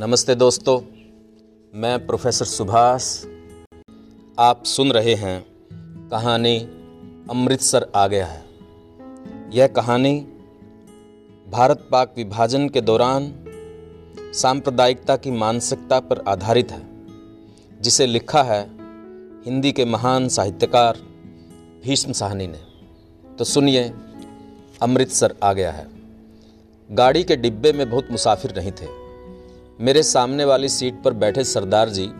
नमस्ते दोस्तों, मैं प्रोफेसर सुभाष। आप सुन रहे हैं कहानी अमृतसर आ गया है। यह कहानी भारत पाक विभाजन के दौरान सांप्रदायिकता की मानसिकता पर आधारित है, जिसे लिखा है हिंदी के महान साहित्यकार भीष्म साहनी ने। तो सुनिए, अमृतसर आ गया है। गाड़ी के डिब्बे में बहुत मुसाफिर नहीं थे। मेरे सामने वाली सीट पर बैठे सरदार जी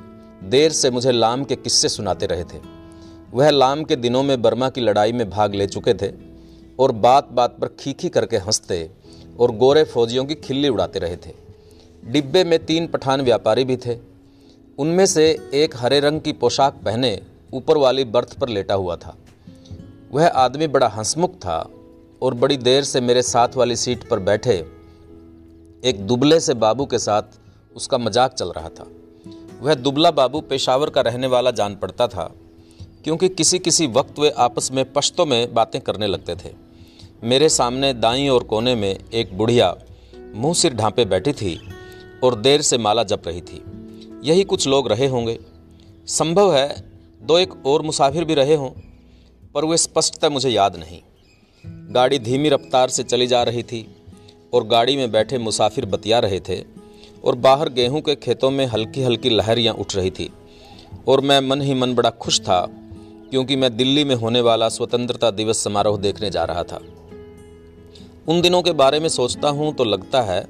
देर से मुझे लाम के किस्से सुनाते रहे थे। वह लाम के दिनों में बर्मा की लड़ाई में भाग ले चुके थे और बात बात पर खीखी करके हँसते और गोरे फौजियों की खिल्ली उड़ाते रहे थे। डिब्बे में तीन पठान व्यापारी भी थे। उनमें से एक हरे रंग की पोशाक पहने ऊपर वाली बर्थ पर लेटा हुआ था। वह आदमी बड़ा हंसमुख था और बड़ी देर से मेरे साथ वाली सीट पर बैठे एक दुबले से बाबू के साथ उसका मज़ाक चल रहा था। वह दुबला बाबू पेशावर का रहने वाला जान पड़ता था, क्योंकि किसी किसी वक्त वे आपस में पश्तों में बातें करने लगते थे। मेरे सामने दाई और कोने में एक बुढ़िया मुँह सिर ढांपे बैठी थी और देर से माला जप रही थी। यही कुछ लोग रहे होंगे। संभव है दो एक और मुसाफिर भी रहे हों, पर वे स्पष्टता मुझे याद नहीं। गाड़ी धीमी रफ्तार से चली जा रही थी और गाड़ी में बैठे मुसाफिर बतिया रहे थे। और बाहर गेहूँ के खेतों में हल्की हल्की लहरियाँ उठ रही थी। और मैं मन ही मन बड़ा खुश था, क्योंकि मैं दिल्ली में होने वाला स्वतंत्रता दिवस समारोह देखने जा रहा था। उन दिनों के बारे में सोचता हूँ तो लगता है,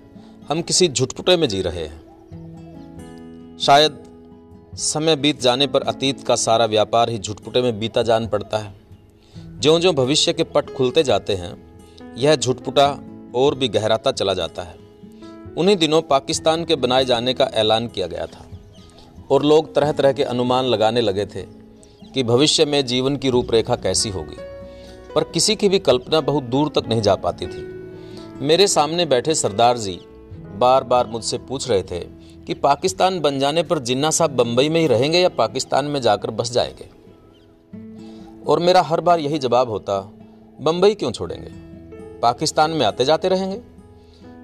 हम किसी झुटपुटे में जी रहे हैं। शायद समय बीत जाने पर अतीत का सारा व्यापार ही झुटपुटे में बीता जान पड़ता है। ज्यो ज्यो भविष्य के पट खुलते जाते हैं, यह झुटपुटा और भी गहराता चला जाता है। उन्हीं दिनों पाकिस्तान के बनाए जाने का ऐलान किया गया था। और लोग तरह तरह के अनुमान लगाने लगे थे कि भविष्य में जीवन की रूपरेखा कैसी होगी। पर किसी की भी कल्पना बहुत दूर तक नहीं जा पाती थी। मेरे सामने बैठे सरदार जी बार बार मुझसे पूछ रहे थे कि पाकिस्तान बन जाने पर जिन्ना साहब बम्बई में ही रहेंगे या पाकिस्तान में जाकर बस जाएँगे? और मेरा हर बार यही जवाब होता बम्बई क्यों छोड़ेंगे? पाकिस्तान में आते जाते रहेंगे?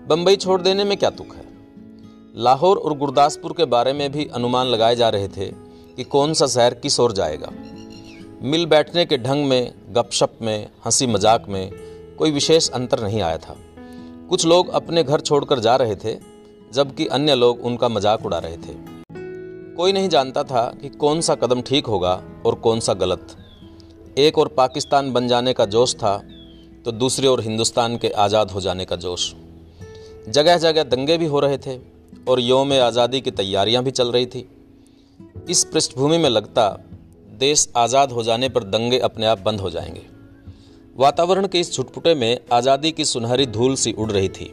बम्बई छोड़ देने में क्या तुक है? लाहौर और गुरदासपुर के बारे में भी अनुमान लगाए जा रहे थे कि कौन सा शहर किस ओर जाएगा। मिल बैठने के ढंग में, गपशप में हँसी मज़ाक में कोई विशेष अंतर नहीं आया था। कुछ लोग अपने घर छोड़कर जा रहे थे, जबकि अन्य लोग उनका मज़ाक उड़ा रहे थे। कोई नहीं जानता था कि कौन सा कदम ठीक होगा और कौन सा गलत। एक और पाकिस्तान बन जाने का जोश था तो दूसरी ओर हिंदुस्तान के आज़ाद हो जाने का जोश। जगह जगह दंगे भी हो रहे थे और योम आज़ादी की तैयारियाँ भी चल रही थी। इस पृष्ठभूमि में लगता देश आज़ाद हो जाने पर दंगे अपने आप बंद हो जाएँगे। वातावरण के इस छुटपुटे में आज़ादी की सुनहरी धूल सी उड़ रही थी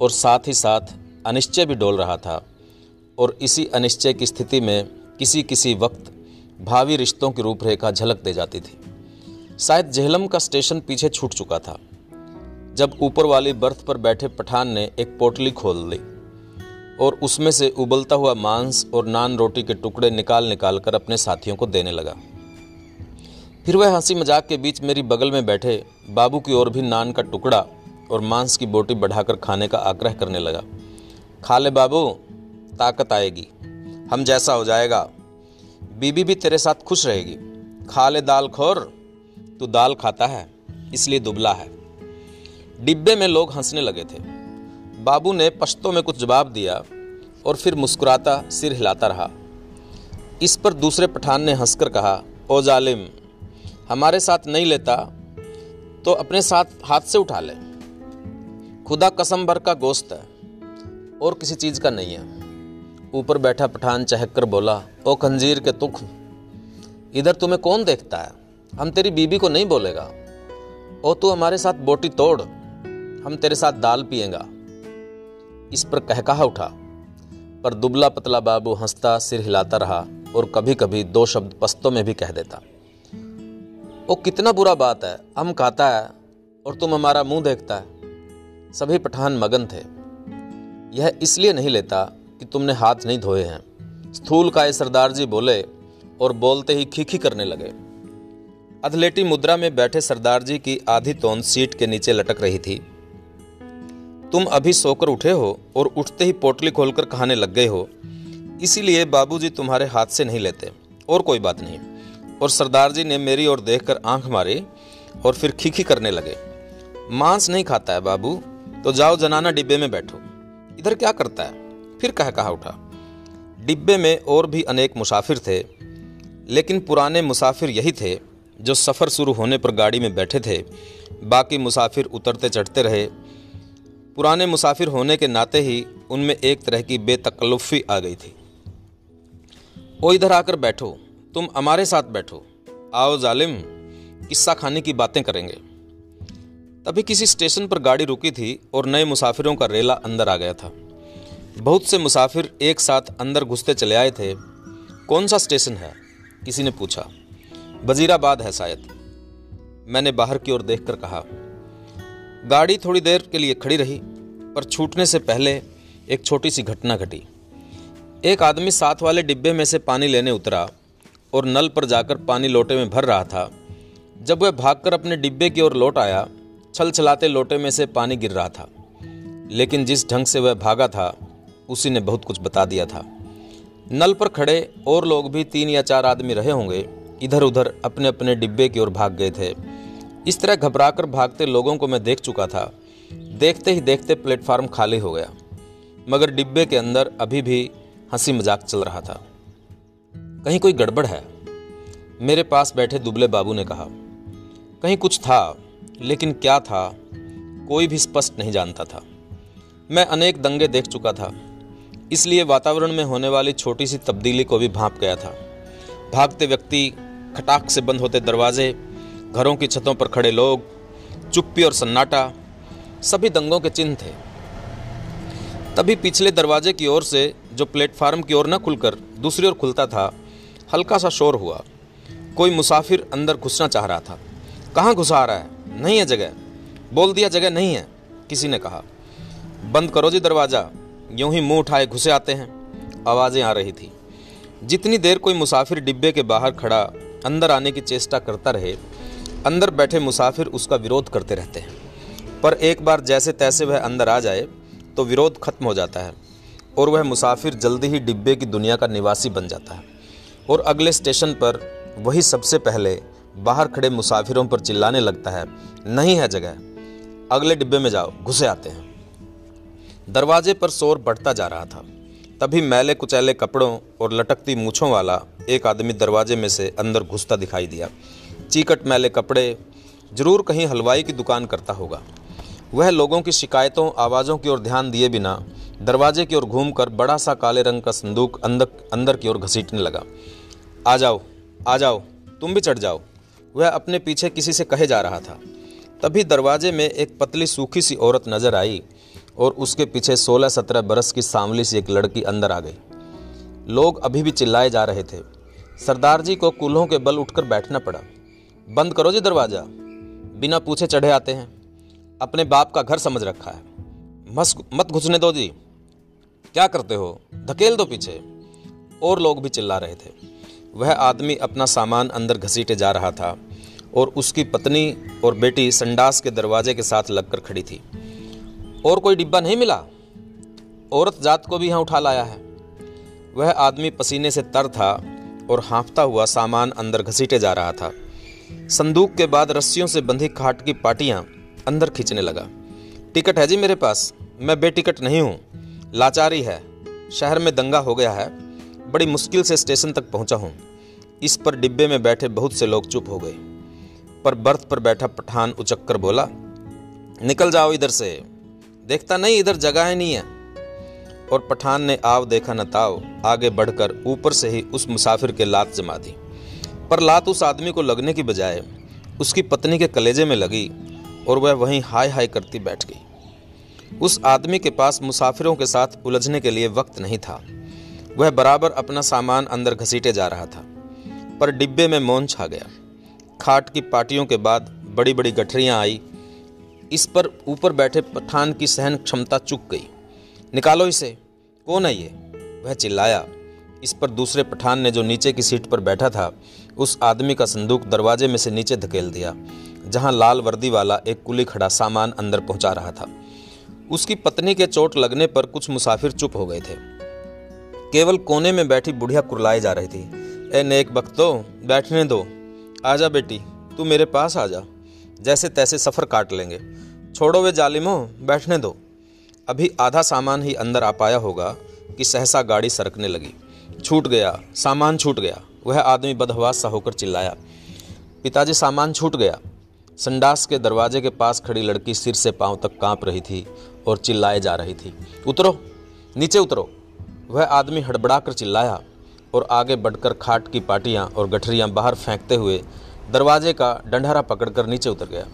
और साथ ही साथ अनिश्चय भी डोल रहा था और इसी अनिश्चय की स्थिति में किसी किसी वक्त भावी रिश्तों की रूपरेखा झलक दे जाती थी। शायद जेहलम का स्टेशन पीछे छूट चुका था। जब ऊपर वाली बर्थ पर बैठे पठान ने एक पोटली खोल ली और उसमें से उबलता हुआ मांस और नान रोटी के टुकड़े निकाल निकाल कर अपने साथियों को देने लगा। फिर वह हँसी मज़ाक के बीच मेरी बगल में बैठे बाबू की ओर भी नान का टुकड़ा और मांस की बोटी बढ़ाकर खाने का आग्रह करने लगा। खा ले बाबू, ताकत आएगी। हम जैसा हो जाएगा। बीबी भी तेरे साथ खुश रहेगी। खा ले दाल खोर, तू दाल खाता है, इसलिए दुबला है। डिब्बे में लोग हंसने लगे थे। बाबू ने पश्तों में कुछ जवाब दिया और फिर मुस्कुराता सिर हिलाता रहा। इस पर दूसरे पठान ने हंसकर कहा, ओ जालिम, हमारे साथ नहीं लेता तो अपने साथ हाथ से उठा ले। खुदा कसम भर का गोश्त है और किसी चीज़ का नहीं है। ऊपर बैठा पठान चहक कर बोला, ओ खंजीर के तुख, इधर तुम्हें कौन देखता है? हम तेरी बीबी को नहीं बोलेगा। ओ, तू हमारे साथ बोटी तोड़ हम तेरे साथ दाल पिएगा। इस पर कहकहा उठा, पर दुबला पतला बाबू हंसता सिर हिलाता रहा और कभी कभी दो शब्द पस्तों में भी कह देता। वो कितना बुरा बात है, हम खाता है और तुम हमारा मुँह देखता है। सभी पठान मगन थे। यह इसलिए नहीं लेता कि तुमने हाथ नहीं धोए हैं। स्थूल काय सरदार जी बोले और बोलते ही खीखी करने लगे। अधलेटी मुद्रा में बैठे सरदार जी की आधी तोंद सीट के नीचे लटक रही थी। तुम अभी सोकर उठे हो और उठते ही पोटली खोलकर कहाने लग गए हो। इसीलिए बाबूजी तुम्हारे हाथ से नहीं लेते, और कोई बात नहीं। और सरदार जी ने मेरी ओर देखकर आँख मारी और फिर खीखी करने लगे। मांस नहीं खाता है बाबू तो जाओ जनाना डिब्बे में बैठो। इधर क्या करता है? फिर कह कहा उठा। डिब्बे में और भी अनेक मुसाफिर थे, लेकिन पुराने मुसाफिर यही थे जो सफ़र शुरू होने पर गाड़ी में बैठे थे। बाकी मुसाफिर उतरते चढ़ते रहे पुराने मुसाफिर होने के नाते ही उनमें एक तरह की बेतकल्लुफ़ी आ गई थी। ओ इधर आकर बैठो, तुम हमारे साथ बैठो। आओ जालिम, किस्सा खाने की बातें करेंगे। तभी किसी स्टेशन पर गाड़ी रुकी थी और नए मुसाफिरों का रेला अंदर आ गया था। बहुत से मुसाफिर एक साथ अंदर घुसते चले आए थे। कौन सा स्टेशन है? किसी ने पूछा। वजीराबाद है शायद। मैंने बाहर की ओर देखकर कहा गाड़ी थोड़ी देर के लिए खड़ी रही, पर छूटने से पहले एक छोटी सी घटना घटी। एक आदमी साथ वाले डिब्बे में से पानी लेने उतरा और नल पर जाकर पानी लोटे में भर रहा था। जब वह भागकर अपने डिब्बे की ओर लौट आया छल छलाते लोटे में से पानी गिर रहा था। लेकिन जिस ढंग से वह भागा था, उसी ने बहुत कुछ बता दिया था। नल पर खड़े और लोग भी तीन या चार आदमी रहे होंगे इधर उधर अपने अपने डिब्बे की ओर भाग गए थे। इस तरह घबराकर भागते लोगों को मैं देख चुका था। देखते ही देखते प्लेटफार्म खाली हो गया, मगर डिब्बे के अंदर अभी भी हँसी मज़ाक चल रहा था। कहीं कोई गड़बड़ है? मेरे पास बैठे दुबले बाबू ने कहा, कहीं कुछ था, लेकिन क्या था, कोई भी स्पष्ट नहीं जानता था। मैं अनेक दंगे देख चुका था, इसलिए वातावरण में होने वाली छोटी सी तब्दीली को भी भाप गया था। भागते व्यक्ति खटाक से बंद होते दरवाजे घरों की छतों पर खड़े लोग, चुप्पी और सन्नाटा, सभी दंगों के चिन्ह थे। तभी पिछले दरवाजे की ओर से, जो प्लेटफार्म की ओर न खुलकर दूसरी ओर खुलता था, हल्का सा शोर हुआ। कोई मुसाफिर अंदर घुसना चाह रहा था। कहाँ घुसा रहा है? नहीं है जगह। बोल दिया जगह नहीं है, किसी ने कहा। बंद करो जी दरवाज़ा। यूँ ही मुँह उठाए घुसे आते हैं। आवाज़ें आ रही थी। जितनी देर कोई मुसाफिर डिब्बे के बाहर खड़ा, अंदर आने की चेष्टा करता रहे अंदर बैठे मुसाफिर उसका विरोध करते रहते हैं। पर एक बार जैसे तैसे वह अंदर आ जाए तो विरोध खत्म हो जाता है और वह मुसाफिर जल्दी ही डिब्बे की दुनिया का निवासी बन जाता है। और अगले स्टेशन पर वही सबसे पहले बाहर खड़े मुसाफिरों पर चिल्लाने लगता है, नहीं है जगह। अगले डिब्बे में जाओ, घुसे आते हैं। दरवाजे पर शोर बढ़ता जा रहा था। तभी मैले कुचैले कपड़ों और लटकती मूछों वाला एक आदमी दरवाजे में से अंदर घुसता दिखाई दिया। चीकट मैले कपड़े ज़रूर कहीं हलवाई की दुकान करता होगा। वह लोगों की शिकायतों, आवाज़ों की ओर ध्यान दिए बिना दरवाजे की ओर घूमकर बड़ा सा काले रंग का संदूक अंदर अंदर की ओर घसीटने लगा। आ जाओ आ जाओ, तुम भी चढ़ जाओ। वह अपने पीछे किसी से कहे जा रहा था। तभी दरवाजे में एक पतली सूखी सी औरत नज़र आई और उसके पीछे सोलह सत्रह बरस की सांवली सी एक लड़की अंदर आ गई। लोग अभी भी चिल्लाए जा रहे थे। सरदार जी को कूल्हों के बल उठकर बैठना पड़ा। बंद करो जी दरवाज़ा। बिना पूछे चढ़े आते हैं। अपने बाप का घर समझ रखा है। मस मत घुसने दो जी। क्या करते हो? धकेल दो पीछे। और लोग भी चिल्ला रहे थे। वह आदमी अपना सामान अंदर घसीटे जा रहा था और उसकी पत्नी और बेटी संडास के दरवाजे के साथ लगकर खड़ी थी। और कोई डिब्बा नहीं मिला? औरत जात को भी यहाँ उठा लाया है। वह आदमी पसीने से तर था और हाँफता हुआ सामान अंदर घसीटे जा रहा था। संदूक के बाद रस्सियों से बंधी खाट की पाटियाँ अंदर खींचने लगा। टिकट है जी मेरे पास। मैं बेटिकट नहीं हूँ। लाचारी है। शहर में दंगा हो गया है। बड़ी मुश्किल से स्टेशन तक पहुँचा हूँ। इस पर डिब्बे में बैठे बहुत से लोग चुप हो गए। पर बर्थ पर बैठा पठान उचक कर बोला, निकल जाओ इधर से। देखता नहीं, इधर जगह नहीं है। और पठान ने आव देखा न ताव, आगे बढ़कर ऊपर से ही उस मुसाफिर के लात जमा दी। पर लात उस आदमी को लगने की बजाय उसकी पत्नी के कलेजे में लगी और वह वहीं हाय हाय करती बैठ गई। उस आदमी के पास मुसाफिरों के साथ उलझने के लिए वक्त नहीं था। वह बराबर अपना सामान अंदर घसीटे जा रहा था, पर डिब्बे में मौन छा गया। खाट की पार्टियों के बाद बड़ी बड़ी गठरियाँ आई। इस पर ऊपर बैठे पठान की सहन क्षमता चुक गई। निकालो इसे, कौन है ये? वह चिल्लाया। इस पर दूसरे पठान ने जो नीचे की सीट पर बैठा था उस आदमी का संदूक दरवाजे में से नीचे धकेल दिया, जहाँ लाल वर्दी वाला एक कुली खड़ा सामान अंदर पहुँचा रहा था। उसकी पत्नी के चोट लगने पर कुछ मुसाफिर चुप हो गए थे। केवल कोने में बैठी बुढ़िया कुरलाई जा रही थी। ए नेक बख्तो बैठने दो। आजा बेटी, तू मेरे पास आ जा जैसे तैसे सफ़र काट लेंगे। छोड़ो वे जालिमो, बैठने दो। अभी आधा सामान ही अंदर आ पाया होगा कि सहसा गाड़ी सरकने लगी। छूट गया, सामान छूट गया। वह आदमी बदहवास सा होकर चिल्लाया, पिताजी, सामान छूट गया। संडास के दरवाजे के पास खड़ी लड़की सिर से पाँव तक काँप रही थी और चिल्लाए जा रही थी, उतरो, नीचे उतरो। वह आदमी हड़बड़ा कर चिल्लाया और आगे बढ़कर खाट की पाटियाँ और गठरियाँ बाहर फेंकते हुए दरवाजे का डंडहरा पकड़कर नीचे उतर गया।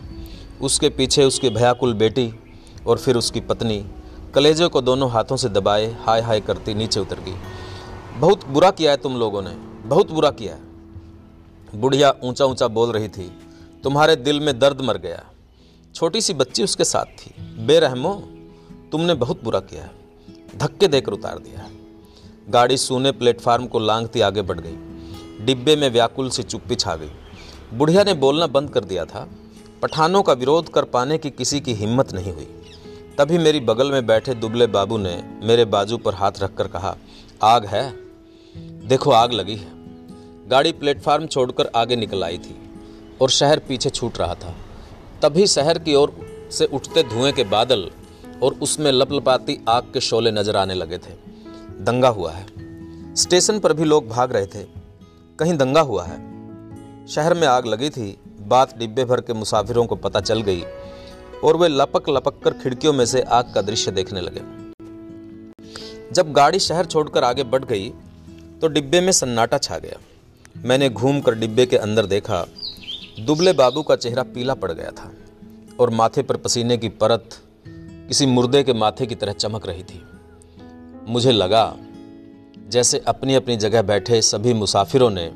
उसके पीछे उसकी भयाकुल बेटी और फिर उसकी पत्नी कलेजे को दोनों हाथों से दबाए हाय हाय करती नीचे उतर गई। बहुत बुरा किया है तुम लोगों ने, बहुत बुरा किया है। बुढ़िया ऊँचा ऊँचा बोल रही थी, तुम्हारे दिल में दर्द मर गया। छोटी सी बच्ची उसके साथ थी। बेरहमो, तुमने बहुत बुरा किया है। धक्के देकर उतार दिया गाड़ी सूने प्लेटफार्म को लांगती आगे बढ़ गई। डिब्बे में व्याकुल सी चुप्पी छा गई। बुढ़िया ने बोलना बंद कर दिया था। पठानों का विरोध कर पाने की किसी की हिम्मत नहीं हुई। तभी मेरी बगल में बैठे दुबले बाबू ने मेरे बाजू पर हाथ रखकर कहा, आग है? देखो, आग लगी है। गाड़ी प्लेटफार्म छोड़कर आगे निकल आई थी और शहर पीछे छूट रहा था। तभी शहर की ओर से उठते धुएँ के बादल और उसमें लपलपाती आग के शोले नज़र आने लगे थे। दंगा हुआ है। स्टेशन पर भी लोग भाग रहे थे। कहीं दंगा हुआ है। शहर में आग लगी थी। बात डिब्बे भर के मुसाफिरों को पता चल गई और वे लपक लपक कर खिड़कियों में से आग का दृश्य देखने लगे। जब गाड़ी शहर छोड़कर आगे बढ़ गई तो डिब्बे में सन्नाटा छा गया। मैंने घूम कर डिब्बे के अंदर देखा, दुबले बाबू का चेहरा पीला पड़ गया था और माथे पर पसीने की परत किसी मुर्दे के माथे की तरह चमक रही थी। मुझे लगा, जैसे अपनी अपनी जगह बैठे सभी मुसाफिरों ने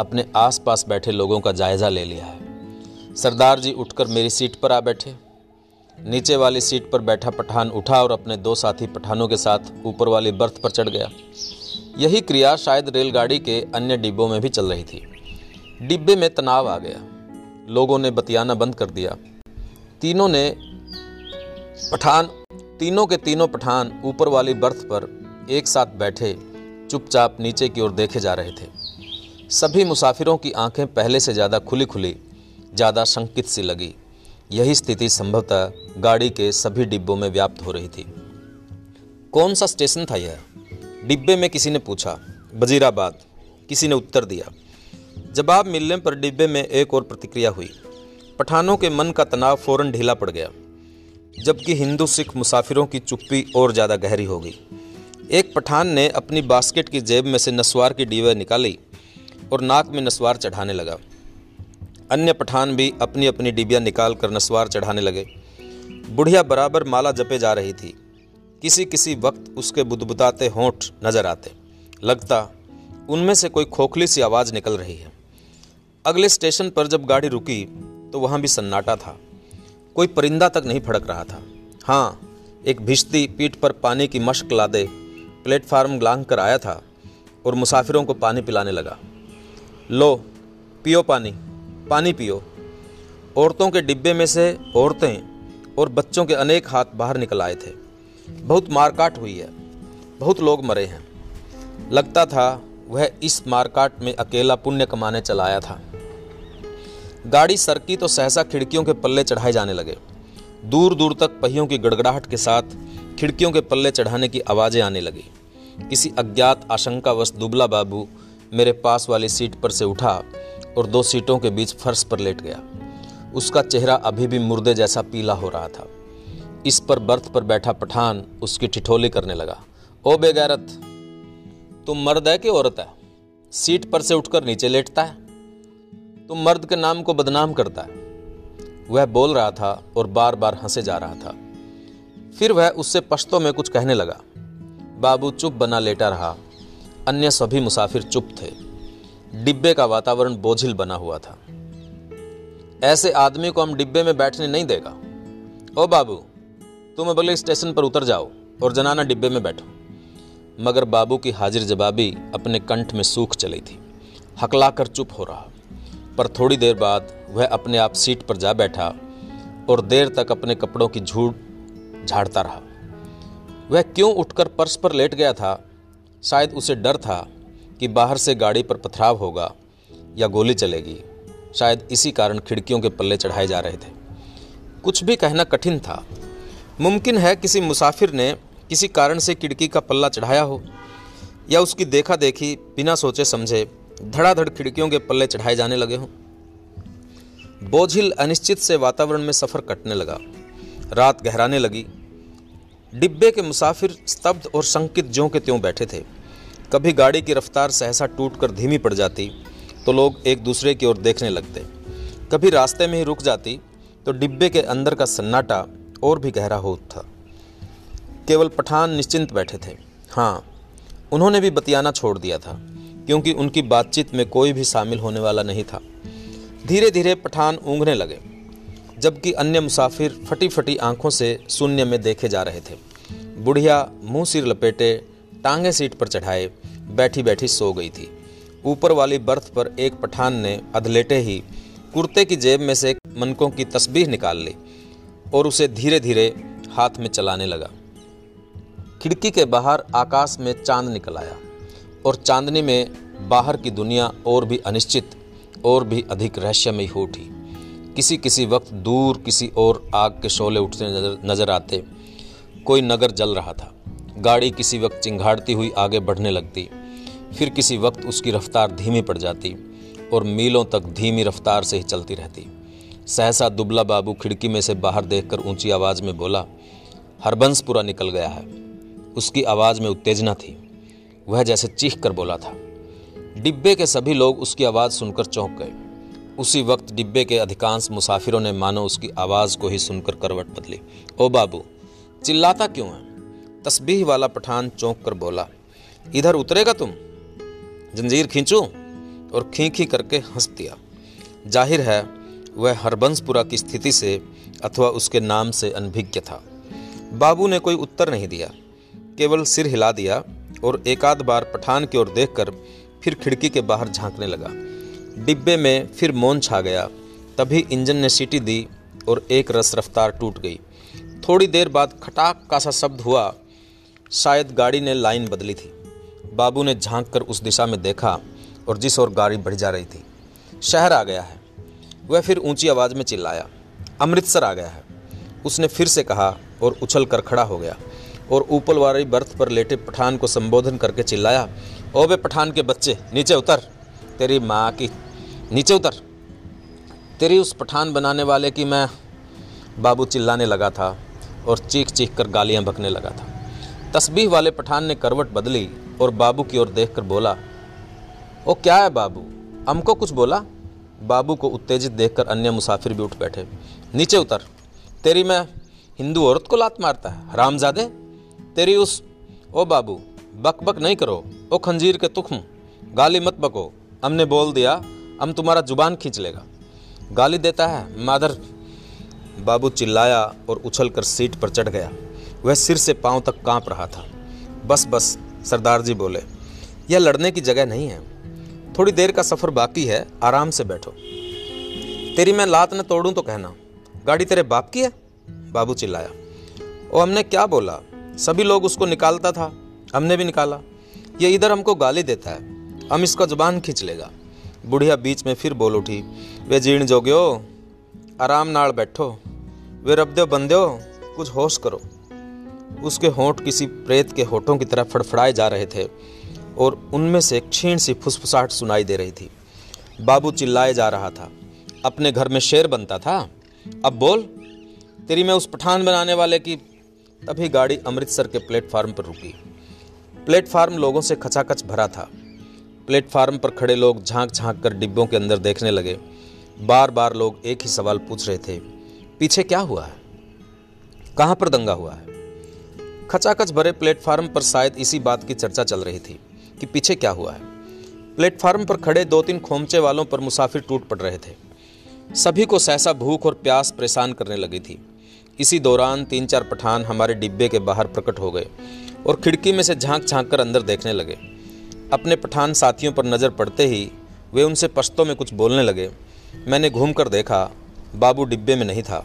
अपने आसपास बैठे लोगों का जायज़ा ले लिया है। सरदार जी उठकर मेरी सीट पर आ बैठे। नीचे वाली सीट पर बैठा पठान उठा और अपने दो साथी पठानों के साथ ऊपर वाली बर्थ पर चढ़ गया। यही क्रिया शायद रेलगाड़ी के अन्य डिब्बों में भी चल रही थी। डिब्बे में तनाव आ गया। लोगों ने बतियाना बंद कर दिया। तीनों ने पठान, तीनों के तीनों पठान ऊपर वाली बर्थ पर एक साथ बैठे, चुपचाप नीचे की ओर देखे जा रहे थे। सभी मुसाफिरों की आँखें पहले से ज़्यादा खुली खुली ज़्यादा शंकित सी लगी। यही स्थिति संभवतः गाड़ी के सभी डिब्बों में व्याप्त हो रही थी। कौन सा स्टेशन था यह? डिब्बे में किसी ने पूछा वजीराबाद किसी ने उत्तर दिया? जवाब मिलने पर डिब्बे में एक और प्रतिक्रिया हुई। पठानों के मन का तनाव फ़ौरन ढीला पड़ गया, जबकि हिंदू, सिख मुसाफिरों की चुप्पी और ज़्यादा गहरी हो गई। एक पठान ने अपनी बास्केट की जेब में से नस्वार की डीवे निकाली और नाक में नस्वार चढ़ाने लगा। अन्य पठान भी अपनी अपनी डिबिया निकाल कर नस्वार चढ़ाने लगे। बुढ़िया बराबर माला जपे जा रही थी। किसी किसी वक्त उसके बुदबुदाते होंठ नज़र आते। लगता, उनमें से कोई खोखली सी आवाज़ निकल रही है। अगले स्टेशन पर जब गाड़ी रुकी तो वहाँ भी सन्नाटा था। कोई परिंदा तक नहीं फड़क रहा था। हाँ एक भिश्ती पीठ पर पानी की मश्क लादे प्लेटफार्म लांग कर आया था और मुसाफिरों को पानी पिलाने लगा। लो, पियो पानी पानी पियो। औरतों के डिब्बे में से औरतें और बच्चों के अनेक हाथ बाहर निकल आए थे। बहुत मारकाट हुई है। बहुत लोग मरे हैं। लगता था वह इस मारकाट में अकेला पुण्य कमाने चला आया था। गाड़ी सरकी तो सहसा खिड़कियों के पल्ले चढ़ाए जाने लगे। दूर दूर तक पहियों की गड़गड़ाहट के साथ खिड़कियों के पल्ले चढ़ाने की आवाज़ें आने लगी। किसी अज्ञात आशंकावश दुबला बाबू मेरे पास वाली सीट पर से उठा और दो सीटों के बीच फर्श पर लेट गया। उसका चेहरा अभी भी मुर्दे जैसा पीला हो रहा था। इस पर बर्थ पर बैठा पठान उसकी ठिठोली करने लगा। ओ बेगैरत, तुम मर्द है कि औरत है? सीट पर से उठकर नीचे लेटता है। तुम मर्द के नाम को बदनाम करता है। वह बोल रहा था और बार बार हंसे जा रहा था। फिर वह उससे पश्तों में कुछ कहने लगा। बाबू चुप बना लेटा रहा। अन्य सभी मुसाफिर चुप थे। डिब्बे का वातावरण बोझिल बना हुआ था। ऐसे आदमी को हम डिब्बे में बैठने नहीं देगा। ओ बाबू तुम अगले स्टेशन पर उतर जाओ और जनाना डिब्बे में बैठो, मगर बाबू की हाजिर जवाबी अपने कंठ में सूख चली थी। हकलाकर चुप हो रहा, पर थोड़ी देर बाद वह अपने आप सीट पर जा बैठा और देर तक अपने कपड़ों की झूठ झाड़ता रहा। वह क्यों उठकर पर्स पर लेट गया था? शायद उसे डर था कि बाहर से गाड़ी पर पथराव होगा या गोली चलेगी। शायद इसी कारण खिड़कियों के पल्ले चढ़ाए जा रहे थे। कुछ भी कहना कठिन था मुमकिन है किसी मुसाफिर ने किसी कारण से खिड़की का पल्ला चढ़ाया हो, या उसकी देखा देखी बिना सोचे समझे, धड़ाधड़ खिड़कियों के पल्ले चढ़ाए जाने लगे हों। बोझिल अनिश्चित से वातावरण में सफ़र कटने लगा। रात गहराने लगी। डिब्बे के मुसाफिर स्तब्ध और संकित ज्यों के त्यों बैठे थे। कभी गाड़ी की रफ्तार सहसा टूटकर धीमी पड़ जाती तो लोग एक दूसरे की ओर देखने लगते। कभी रास्ते में ही रुक जाती तो डिब्बे के अंदर का सन्नाटा और भी गहरा हो था। केवल पठान निश्चिंत बैठे थे। हाँ उन्होंने भी बतियाना छोड़ दिया था, क्योंकि उनकी बातचीत में कोई भी शामिल होने वाला नहीं था। धीरे धीरे पठान ऊँगने लगे, जबकि अन्य मुसाफिर फटी फटी आँखों से शून्य में देखे जा रहे थे। बुढ़िया मुँह सिर लपेटे, टांगे सीट पर चढ़ाए बैठी बैठी सो गई थी। ऊपर वाली बर्थ पर एक पठान ने अधलेटे ही कुर्ते की जेब में से मनकों की तस्बीह निकाल ली। और उसे धीरे धीरे हाथ में चलाने लगा। खिड़की के बाहर आकाश में चाँद निकल आया और चांदनी में बाहर की दुनिया और भी अनिश्चित और भी अधिक रहस्यमयी हो उठी। किसी किसी वक्त दूर किसी और आग के शोले उठते नज़र नज़र आते। कोई नगर जल रहा था। गाड़ी किसी वक्त चिंगाड़ती हुई आगे बढ़ने लगती। फिर किसी वक्त उसकी रफ्तार धीमी पड़ जाती और मीलों तक धीमी रफ्तार से ही चलती रहती। सहसा दुबला बाबू खिड़की में से बाहर देखकर ऊँची आवाज़ में बोला, हरबंसपुरा निकल गया है। उसकी आवाज़ में उत्तेजना थी। वह जैसे चीख कर बोला था। डिब्बे के सभी लोग उसकी आवाज़ सुनकर चौंक गए। उसी वक्त डिब्बे के अधिकांश मुसाफिरों ने मानो उसकी आवाज़ को ही सुनकर करवट बदली। ओ बाबू, चिल्लाता क्यों है? तस्बीह वाला पठान चौंक कर बोला, इधर उतरेगा तुम? जंजीर खींचू? और खी खी करके हंस दिया, ज़ाहिर है वह हरबंसपुरा की स्थिति से अथवा उसके नाम से अनभिज्ञ था। बाबू ने कोई उत्तर नहीं दिया। केवल सिर हिला दिया और एकाध बार पठान की ओर देखकर फिर खिड़की के बाहर झांकने लगा। डिब्बे में फिर मौन छा गया। तभी इंजन ने सीटी दी और एक रस रफ्तार टूट गई। थोड़ी देर बाद खटाक का सा शब्द हुआ, शायद गाड़ी ने लाइन बदली थी। बाबू ने झाँक कर उस दिशा में देखा और जिस ओर गाड़ी बढ़ जा रही थी, शहर आ गया है। वह फिर ऊँची आवाज़ में चिल्लाया, अमृतसर आ गया है। उसने फिर से कहा और उछल कर खड़ा हो गया और ऊपर वाली बर्थ पर लेटे पठान को संबोधन करके चिल्लाया, ओ बे पठान के बच्चे, नीचे उतर, तेरी माँ की, नीचे उतर। तेरी उस पठान बनाने वाले की मैं बाबू चिल्लाने लगा था और चीख चीख कर गालियाँ बकने लगा था। तस्बीह वाले पठान ने करवट बदली और बाबू की ओर देख कर बोला, ओ क्या है बाबू, हमको कुछ बोला? बाबू को उत्तेजित देखकर अन्य मुसाफिर भी उठ बैठे। नीचे उतर। तेरी मैं हिंदू औरत को लात मारता है। हरामजादे तेरी उस, ओ बाबू बक बक नहीं करो। ओ खंजीर के तुख्म गाली मत बको। हमने बोल दिया, हम तुम्हारा ज़ुबान खींच लेगा। गाली देता है, मादर। बाबू चिल्लाया और उछलकर सीट पर चढ़ गया। वह सिर से पाँव तक काँप रहा था। बस बस सरदार जी बोले, यह लड़ने की जगह नहीं है। थोड़ी देर का सफ़र बाकी है, आराम से बैठो। तेरी मैं लात न तोड़ूं तो कहना, गाड़ी तेरे बाप की है? बाबू चिल्लाया। ओ, हमने क्या बोला? सभी लोग उसको निकालता था, हमने भी निकाला। ये इधर हमको गाली देता है, हम इसका ज़ुबान खींच लेगा। बुढ़िया बीच में फिर बोल उठी, वे जीण जोग्यो, आराम नाल बैठो, वे रबदो बंदो कुछ होश करो। उसके होंठ किसी प्रेत के होठों की तरह फड़फड़ाए जा रहे थे। और उनमें से क्षीण सी फुसफुसाहट सुनाई दे रही थी। बाबू चिल्लाए जा रहा था। अपने घर में शेर बनता था। अब बोल, तेरी मैं उस पठान बनाने वाले की, तभी गाड़ी अमृतसर के प्लेटफार्म पर रुकी। प्लेटफार्म लोगों से खचाखच भरा था। प्लेटफार्म पर खड़े लोग झाँक झाँक कर डिब्बों के अंदर देखने लगे। बार बार लोग एक ही सवाल पूछ रहे थे, पीछे क्या हुआ है? कहाँ पर दंगा हुआ है? खचाखच भरे प्लेटफार्म पर शायद इसी बात की चर्चा चल रही थी। कि पीछे क्या हुआ है। प्लेटफार्म पर खड़े दो तीन खोमचे वालों पर मुसाफिर टूट पड़ रहे थे। सभी को सहसा भूख और प्यास परेशान करने लगी थी। इसी दौरान तीन चार पठान हमारे डिब्बे के बाहर प्रकट हो गए और खिड़की में से झाँक झाँक कर अंदर देखने लगे। अपने पठान साथियों पर नज़र पड़ते ही वे उनसे पश्तों में कुछ बोलने लगे। मैंने घूम कर देखा, बाबू डिब्बे में नहीं था।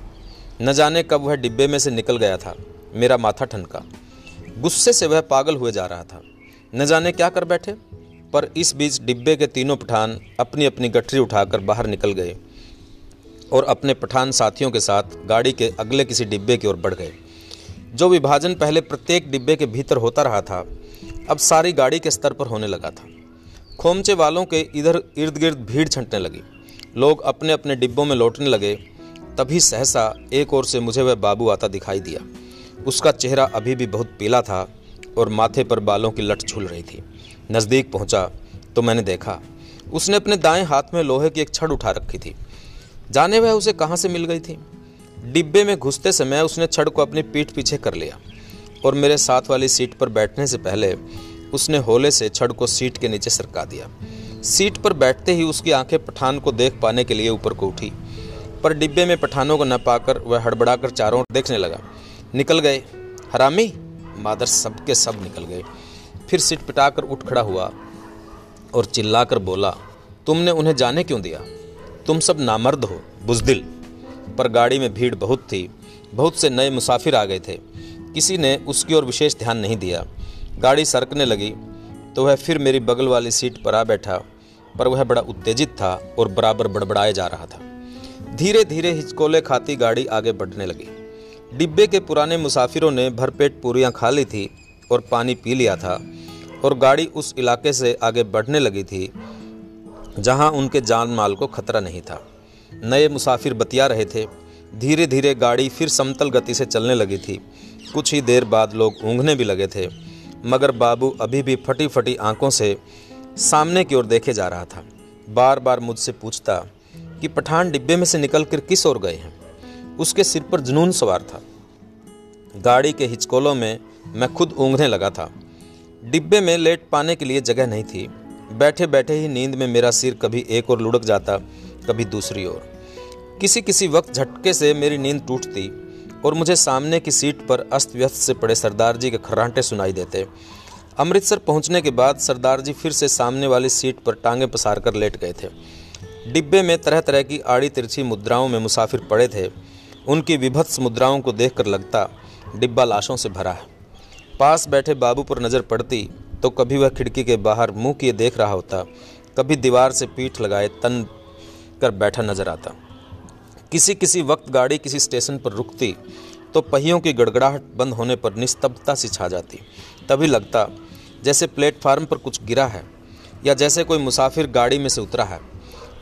न जाने कब वह डिब्बे में से निकल गया था। मेरा माथा ठनका। गुस्से से वह पागल हुए जा रहा था। न जाने क्या कर बैठे। पर इस बीच डिब्बे के तीनों पठान अपनी अपनी गठरी उठाकर बाहर निकल गए और अपने पठान साथियों के साथ गाड़ी के अगले किसी डिब्बे की ओर बढ़ गए। जो विभाजन पहले प्रत्येक डिब्बे के भीतर होता रहा था, अब सारी गाड़ी के स्तर पर होने लगा था। खोमचे वालों के इधर इर्द गिर्द भीड़ छंटने लगी। लोग अपने अपने डिब्बों में लौटने लगे। तभी सहसा एक ओर से मुझे वह बाबू आता दिखाई दिया। उसका चेहरा अभी भी बहुत पीला था। और माथे पर बालों की लट झूल रही थी। नज़दीक पहुँचा तो मैंने देखा, उसने अपने दाएँ हाथ में लोहे की एक छड़ उठा रखी थी। जाने वह उसे कहाँ से मिल गई थी? डिब्बे में घुसते समय उसने छड़ को अपनी पीठ पीछे कर लिया और मेरे साथ वाली सीट पर बैठने से पहले उसने होले से छड़ को सीट के नीचे सरका दिया। सीट पर बैठते ही उसकी आँखें पठान को देख पाने के लिए ऊपर को उठी। पर डिब्बे में पठानों को न पाकर वह हड़बड़ाकर चारों देखने लगा। निकल गए। हरामी? मादर सब के सब निकल गए। फिर सीट पिटाकर उठ खड़ा हुआ और चिल्लाकर बोला, तुमने उन्हें जाने क्यों दिया? तुम सब नामर्द हो, बुजदिल। पर गाड़ी में भीड़ बहुत थी, बहुत से नए मुसाफिर आ गए थे। किसी ने उसकी ओर विशेष ध्यान नहीं दिया। गाड़ी सरकने लगी तो वह फिर मेरी बगल वाली सीट पर आ बैठा, पर वह बड़ा उत्तेजित था और बराबर बड़बड़ाए जा रहा था। धीरे धीरे हिचकोले खाती गाड़ी आगे बढ़ने लगी। डिब्बे के पुराने मुसाफिरों ने भरपेट पूरियाँ खा ली थी और पानी पी लिया था और गाड़ी उस इलाके से आगे बढ़ने लगी थी, जहाँ उनके जान माल को खतरा नहीं था। नए मुसाफिर बतिया रहे थे। धीरे धीरे गाड़ी फिर समतल गति से चलने लगी थी। कुछ ही देर बाद लोग ऊँघने भी लगे थे, मगर बाबू अभी भी फटी फटी आँखों से सामने की ओर देखे जा रहा था। बार बार मुझसे पूछता कि पठान डिब्बे में से निकल कर किस ओर गए हैं? उसके सिर पर जुनून सवार था। गाड़ी के हिचकोलों में मैं खुद ऊँघने लगा था। डिब्बे में लेट पाने के लिए जगह नहीं थी। बैठे बैठे ही नींद में मेरा सिर कभी एक और लुढ़क जाता, कभी दूसरी ओर। किसी किसी वक्त झटके से मेरी नींद टूटती और मुझे सामने की सीट पर अस्त व्यस्त से पड़े सरदार जी के खर्राटे सुनाई देते। अमृतसर पहुँचने के बाद सरदार जी फिर से सामने वाली सीट पर टांगे पसार कर लेट गए थे। डिब्बे में तरह तरह की आड़ी तिरछी मुद्राओं में मुसाफिर पड़े थे। उनकी विभत्स मुद्राओं को देखकर लगता, डिब्बा लाशों से भरा है। पास बैठे बाबू पर नज़र पड़ती तो कभी वह खिड़की के बाहर मुँह किए देख रहा होता, कभी दीवार से पीठ लगाए तन कर बैठा नज़र आता। किसी किसी वक्त गाड़ी किसी स्टेशन पर रुकती तो पहियों की गड़गड़ाहट बंद होने पर निस्तब्धता सी छा जाती। तभी लगता, जैसे प्लेटफार्म पर कुछ गिरा है, या जैसे कोई मुसाफिर गाड़ी में से उतरा है,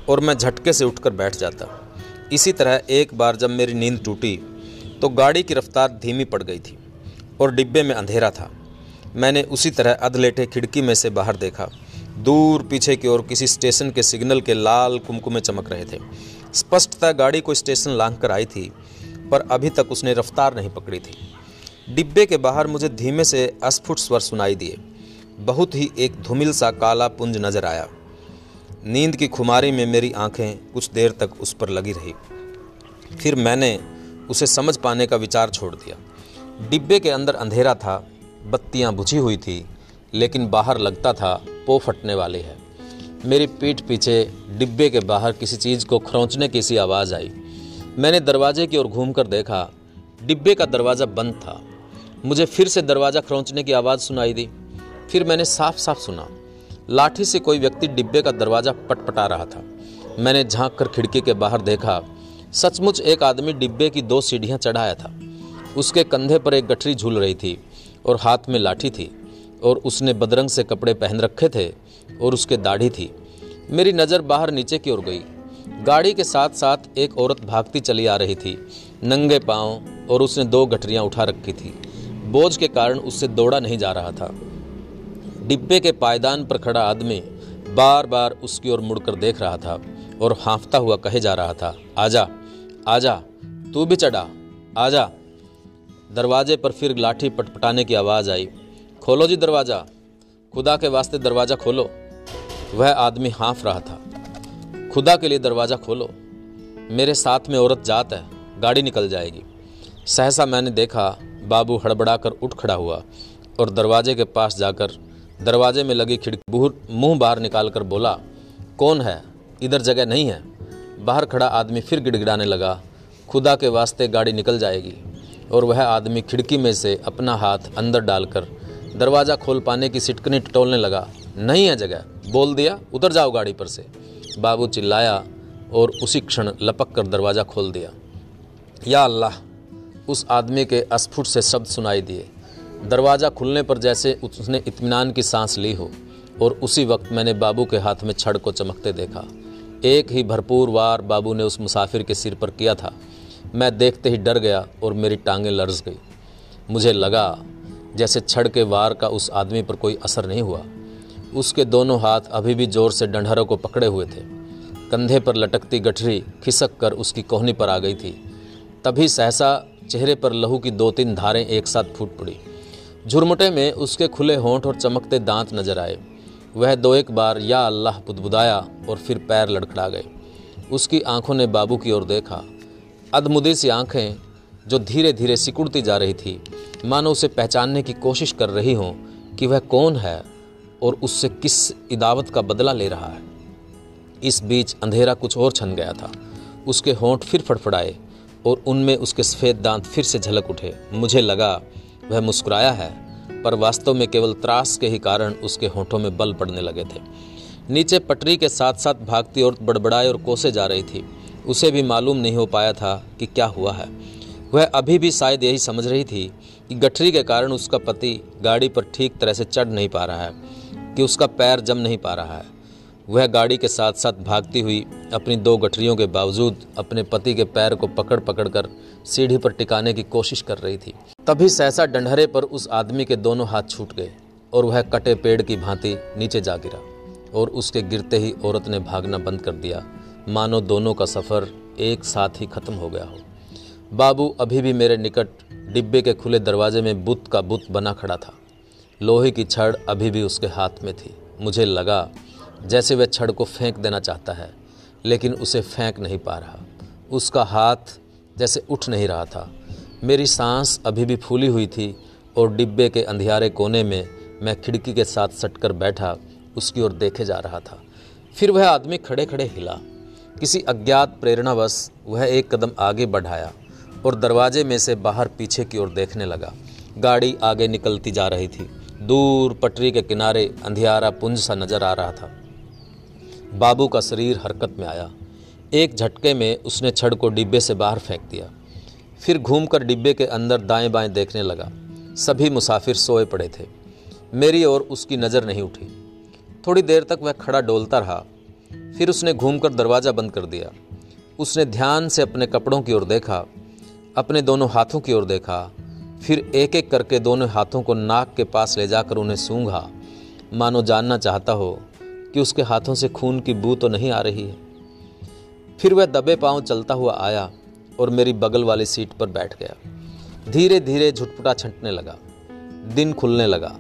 और मैं झटके से उठकर बैठ जाता। इसी तरह एक बार जब मेरी नींद टूटी तो गाड़ी की रफ्तार धीमी पड़ गई थी और डिब्बे में अंधेरा था। मैंने उसी तरह अधलेटे खिड़की में से बाहर देखा। दूर पीछे की ओर किसी स्टेशन के सिग्नल के लाल कुमकुमे चमक रहे थे। स्पष्टता गाड़ी को स्टेशन लांग कर आई थी, पर अभी तक उसने रफ्तार नहीं पकड़ी थी। डिब्बे के बाहर मुझे धीमे से अस्फुट स्वर सुनाई दिए। बहुत ही एक धुमिल सा काला पुंज नज़र आया। नींद की खुमारी में मेरी आँखें कुछ देर तक उस पर लगी रही। फिर मैंने उसे समझ पाने का विचार छोड़ दिया। डिब्बे के अंदर अंधेरा था, बत्तियाँ बुझी हुई थी, लेकिन बाहर लगता था पो फटने वाली है। मेरी पीठ पीछे डिब्बे के बाहर किसी चीज़ को खरोंचने की सी आवाज़ आई। मैंने दरवाजे की ओर घूमकर देखा, डिब्बे का दरवाज़ा बंद था। मुझे फिर से दरवाज़ा खरोंचने की आवाज़ सुनाई दी। फिर मैंने साफ़ साफ़ सुना। लाठी से कोई व्यक्ति डिब्बे का दरवाज़ा पटपटा रहा था। मैंने झाँक कर खिड़की के बाहर देखा, सचमुच एक आदमी डिब्बे की दो सीढ़ियाँ चढ़ाया था। उसके कंधे पर एक गठरी झूल रही थी और हाथ में लाठी थी और उसने बदरंग से कपड़े पहन रखे थे और उसके दाढ़ी थी। मेरी नज़र बाहर नीचे की ओर गई। गाड़ी के साथ साथ एक औरत भागती चली आ रही थी, नंगे पाँव और उसने दो गठरियाँ उठा रखी थी। बोझ के कारण उससे दौड़ा नहीं जा रहा था। डिब्बे के पायदान पर खड़ा आदमी बार बार उसकी ओर मुड़कर देख रहा था और हाँफता हुआ कहे जा रहा था, आजा आजा, तू भी चढ़ा, आजा। दरवाजे पर फिर लाठी पटपटाने की आवाज़ आई, खोलो जी दरवाज़ा, खुदा के वास्ते दरवाज़ा खोलो। वह आदमी हाँफ रहा था, खुदा के लिए दरवाज़ा खोलो, मेरे साथ में औरत जात है, गाड़ी निकल जाएगी। सहसा मैंने देखा बाबू हड़बड़ा कर उठ खड़ा हुआ और दरवाजे के पास जाकर दरवाजे में लगी खिड़की मुँह बाहर निकाल कर बोला, कौन है? इधर जगह नहीं है। बाहर खड़ा आदमी फिर गिड़गिड़ाने लगा, खुदा के वास्ते गाड़ी निकल जाएगी। और वह आदमी खिड़की में से अपना हाथ अंदर डालकर दरवाज़ा खोल पाने की सिटकनी टटोलने लगा, नहीं है जगह, बोल दिया, उतर जाओ गाड़ी पर से। बाबू चिल्लाया और उसी क्षण लपक कर दरवाज़ा खोल दिया। या अल्लाह, उस आदमी के अस्फुट से शब्द सुनाई दिए। दरवाज़ा खुलने पर जैसे उसने इत्मीनान की सांस ली हो, और उसी वक्त मैंने बाबू के हाथ में छड़ को चमकते देखा। एक ही भरपूर वार बाबू ने उस मुसाफिर के सिर पर किया था। मैं देखते ही डर गया और मेरी टांगें लर्ज गई। मुझे लगा, जैसे छड़ के वार का उस आदमी पर कोई असर नहीं हुआ। उसके दोनों हाथ अभी भी ज़ोर से डंडरों को पकड़े हुए थे। कंधे पर लटकती गठरी खिसक कर उसकी कोहनी पर आ गई थी। तभी सहसा चेहरे पर लहू की दो तीन धारें एक साथ फूट पड़ी। झुरमुटे में उसके खुले होंठ और चमकते दांत नज़र आए। वह दो एक बार, या अल्लाह बुदबुदाया, और फिर पैर लड़खड़ा गए। उसकी आँखों ने बाबू की ओर देखा। अदमुदी सी आँखें, जो धीरे धीरे सिकुड़ती जा रही थी, मानो उसे पहचानने की कोशिश कर रही हों कि वह कौन है, और उससे किस इदावत का बदला ले रहा है। इस बीच अंधेरा कुछ और छन गया था। उसके होंठ फिर फड़फड़ाए, और उनमें उसके सफ़ेद दांत फिर से झलक उठे। मुझे लगा वह मुस्कुराया है, पर वास्तव में केवल त्रास के ही कारण उसके होठों में बल पड़ने लगे थे। नीचे पटरी के साथ साथ भागती और बड़बड़ाए और कोसे जा रही थी। उसे भी मालूम नहीं हो पाया था कि क्या हुआ है। वह अभी भी शायद यही समझ रही थी कि गठरी के कारण उसका पति गाड़ी पर ठीक तरह से चढ़ नहीं पा रहा है, कि उसका पैर जम नहीं पा रहा है। वह गाड़ी के साथ साथ भागती हुई अपनी दो गठरियों के बावजूद अपने पति के पैर को पकड़ पकड़ कर सीढ़ी पर टिकाने की कोशिश कर रही थी। तभी सहसा डंडरे पर उस आदमी के दोनों हाथ छूट गए और वह कटे पेड़ की भांति नीचे जा गिरा और उसके गिरते ही औरत ने भागना बंद कर दिया। मानो दोनों का सफ़र एक साथ ही खत्म हो गया हो। बाबू अभी भी मेरे निकट डिब्बे के खुले दरवाजे में बुत का बुत बना खड़ा था। लोहे की छड़ अभी भी उसके हाथ में थी। मुझे लगा जैसे वह छड़ को फेंक देना चाहता है, लेकिन उसे फेंक नहीं पा रहा। उसका हाथ जैसे उठ नहीं रहा था। मेरी सांस अभी भी फूली हुई थी और डिब्बे के अंधियारे कोने में मैं खिड़की के साथ सटकर बैठा उसकी ओर देखे जा रहा था। फिर वह आदमी खड़े खड़े हिला। किसी अज्ञात प्रेरणावश वह एक कदम आगे बढ़ाया और दरवाजे में से बाहर पीछे की ओर देखने लगा। गाड़ी आगे निकलती जा रही थी। दूर पटरी के किनारे अंधियारा पुंज सा नज़र आ रहा था। बाबू का शरीर हरकत में आया। एक झटके में उसने छड़ को डिब्बे से बाहर फेंक दिया। फिर घूमकर डिब्बे के अंदर दाएँ बाएँ देखने लगा। सभी मुसाफिर सोए पड़े थे। मेरी ओर उसकी नज़र नहीं उठी। थोड़ी देर तक वह खड़ा डोलता रहा। फिर उसने घूमकर दरवाज़ा बंद कर दिया। उसने ध्यान से अपने कपड़ों की ओर देखा, अपने दोनों हाथों की ओर देखा। फिर एक एक करके दोनों हाथों को नाक के पास ले जाकर उन्हें सूंघा। मानो जानना चाहता हो कि उसके हाथों से खून की बू तो नहीं आ रही है। फिर वह दबे पाँव चलता हुआ आया और मेरी बगल वाली सीट पर बैठ गया। धीरे धीरे झुटपुटा छंटने लगा। दिन खुलने लगा।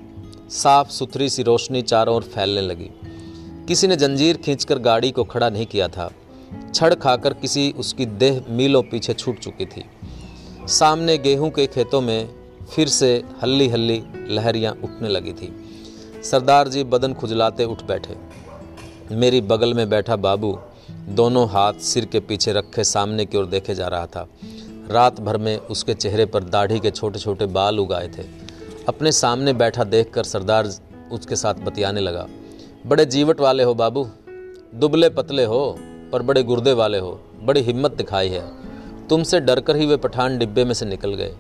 साफ़ सुथरी सी रोशनी चारों ओर फैलने लगी। किसी ने जंजीर खींचकर गाड़ी को खड़ा नहीं किया था। छड़ खाकर किसी उसकी देह मीलों पीछे छूट चुकी थी। सामने गेहूँ के खेतों में फिर से हल्ली हल्ली लहरियाँ उठने लगी थी। सरदार जी बदन खुजलाते उठ बैठे। मेरी बगल में बैठा बाबू दोनों हाथ सिर के पीछे रखे सामने की ओर देखे जा रहा था। रात भर में उसके चेहरे पर दाढ़ी के छोटे छोटे बाल उगाए थे। अपने सामने बैठा देखकर सरदार उसके साथ बतियाने लगा। बड़े जीवट वाले हो बाबू। दुबले पतले हो, पर बड़े गुर्दे वाले हो। बड़ी हिम्मत दिखाई है। तुमसे डरकर ही वे पठान डिब्बे में से निकल गए।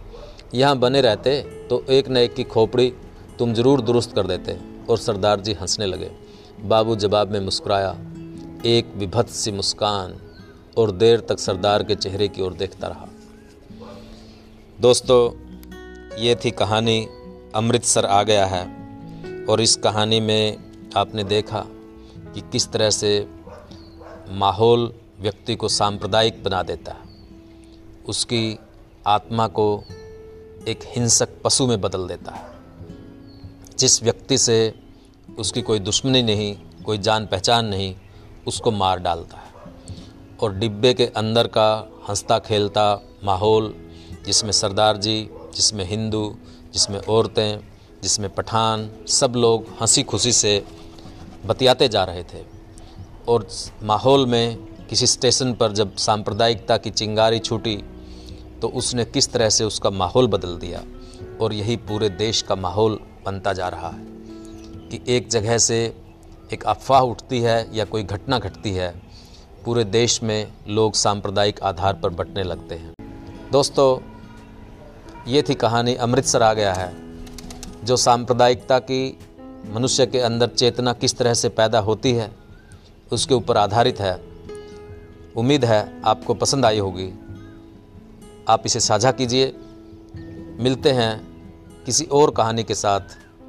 यहाँ बने रहते तो एक न एक की खोपड़ी तुम ज़रूर दुरुस्त कर देते और सरदार जी हंसने लगे। बाबू जवाब में मुस्कुराया, एक विभत्स सी मुस्कान और देर तक सरदार के चेहरे की ओर देखता रहा। दोस्तों, ये थी कहानी अमृतसर आ गया है और इस कहानी में आपने देखा कि किस तरह से माहौल व्यक्ति को सांप्रदायिक बना देता है। उसकी आत्मा को एक हिंसक पशु में बदल देता है। जिस व्यक्ति से उसकी कोई दुश्मनी नहीं, कोई जान पहचान नहीं, उसको मार डालता है। और डिब्बे के अंदर का हंसता खेलता माहौल, जिसमें सरदार जी, जिसमें हिंदू, जिसमें औरतें, जिसमें पठान, सब लोग हँसी खुशी से बतियाते जा रहे थे। और माहौल में किसी स्टेशन पर जब सांप्रदायिकता की चिंगारी छूटी तो उसने किस तरह से उसका माहौल बदल दिया, और यही पूरे देश का माहौल बनता जा रहा है। कि एक जगह से एक अफवाह उठती है या कोई घटना घटती है, पूरे देश में लोग सांप्रदायिक आधार पर बटने लगते हैं। दोस्तों, ये थी कहानी अमृतसर आ गया है, जो सांप्रदायिकता की मनुष्य के अंदर चेतना किस तरह से पैदा होती है, उसके ऊपर आधारित है। उम्मीद है आपको पसंद आई होगी। आप इसे साझा कीजिए। मिलते हैं किसी और कहानी के साथ।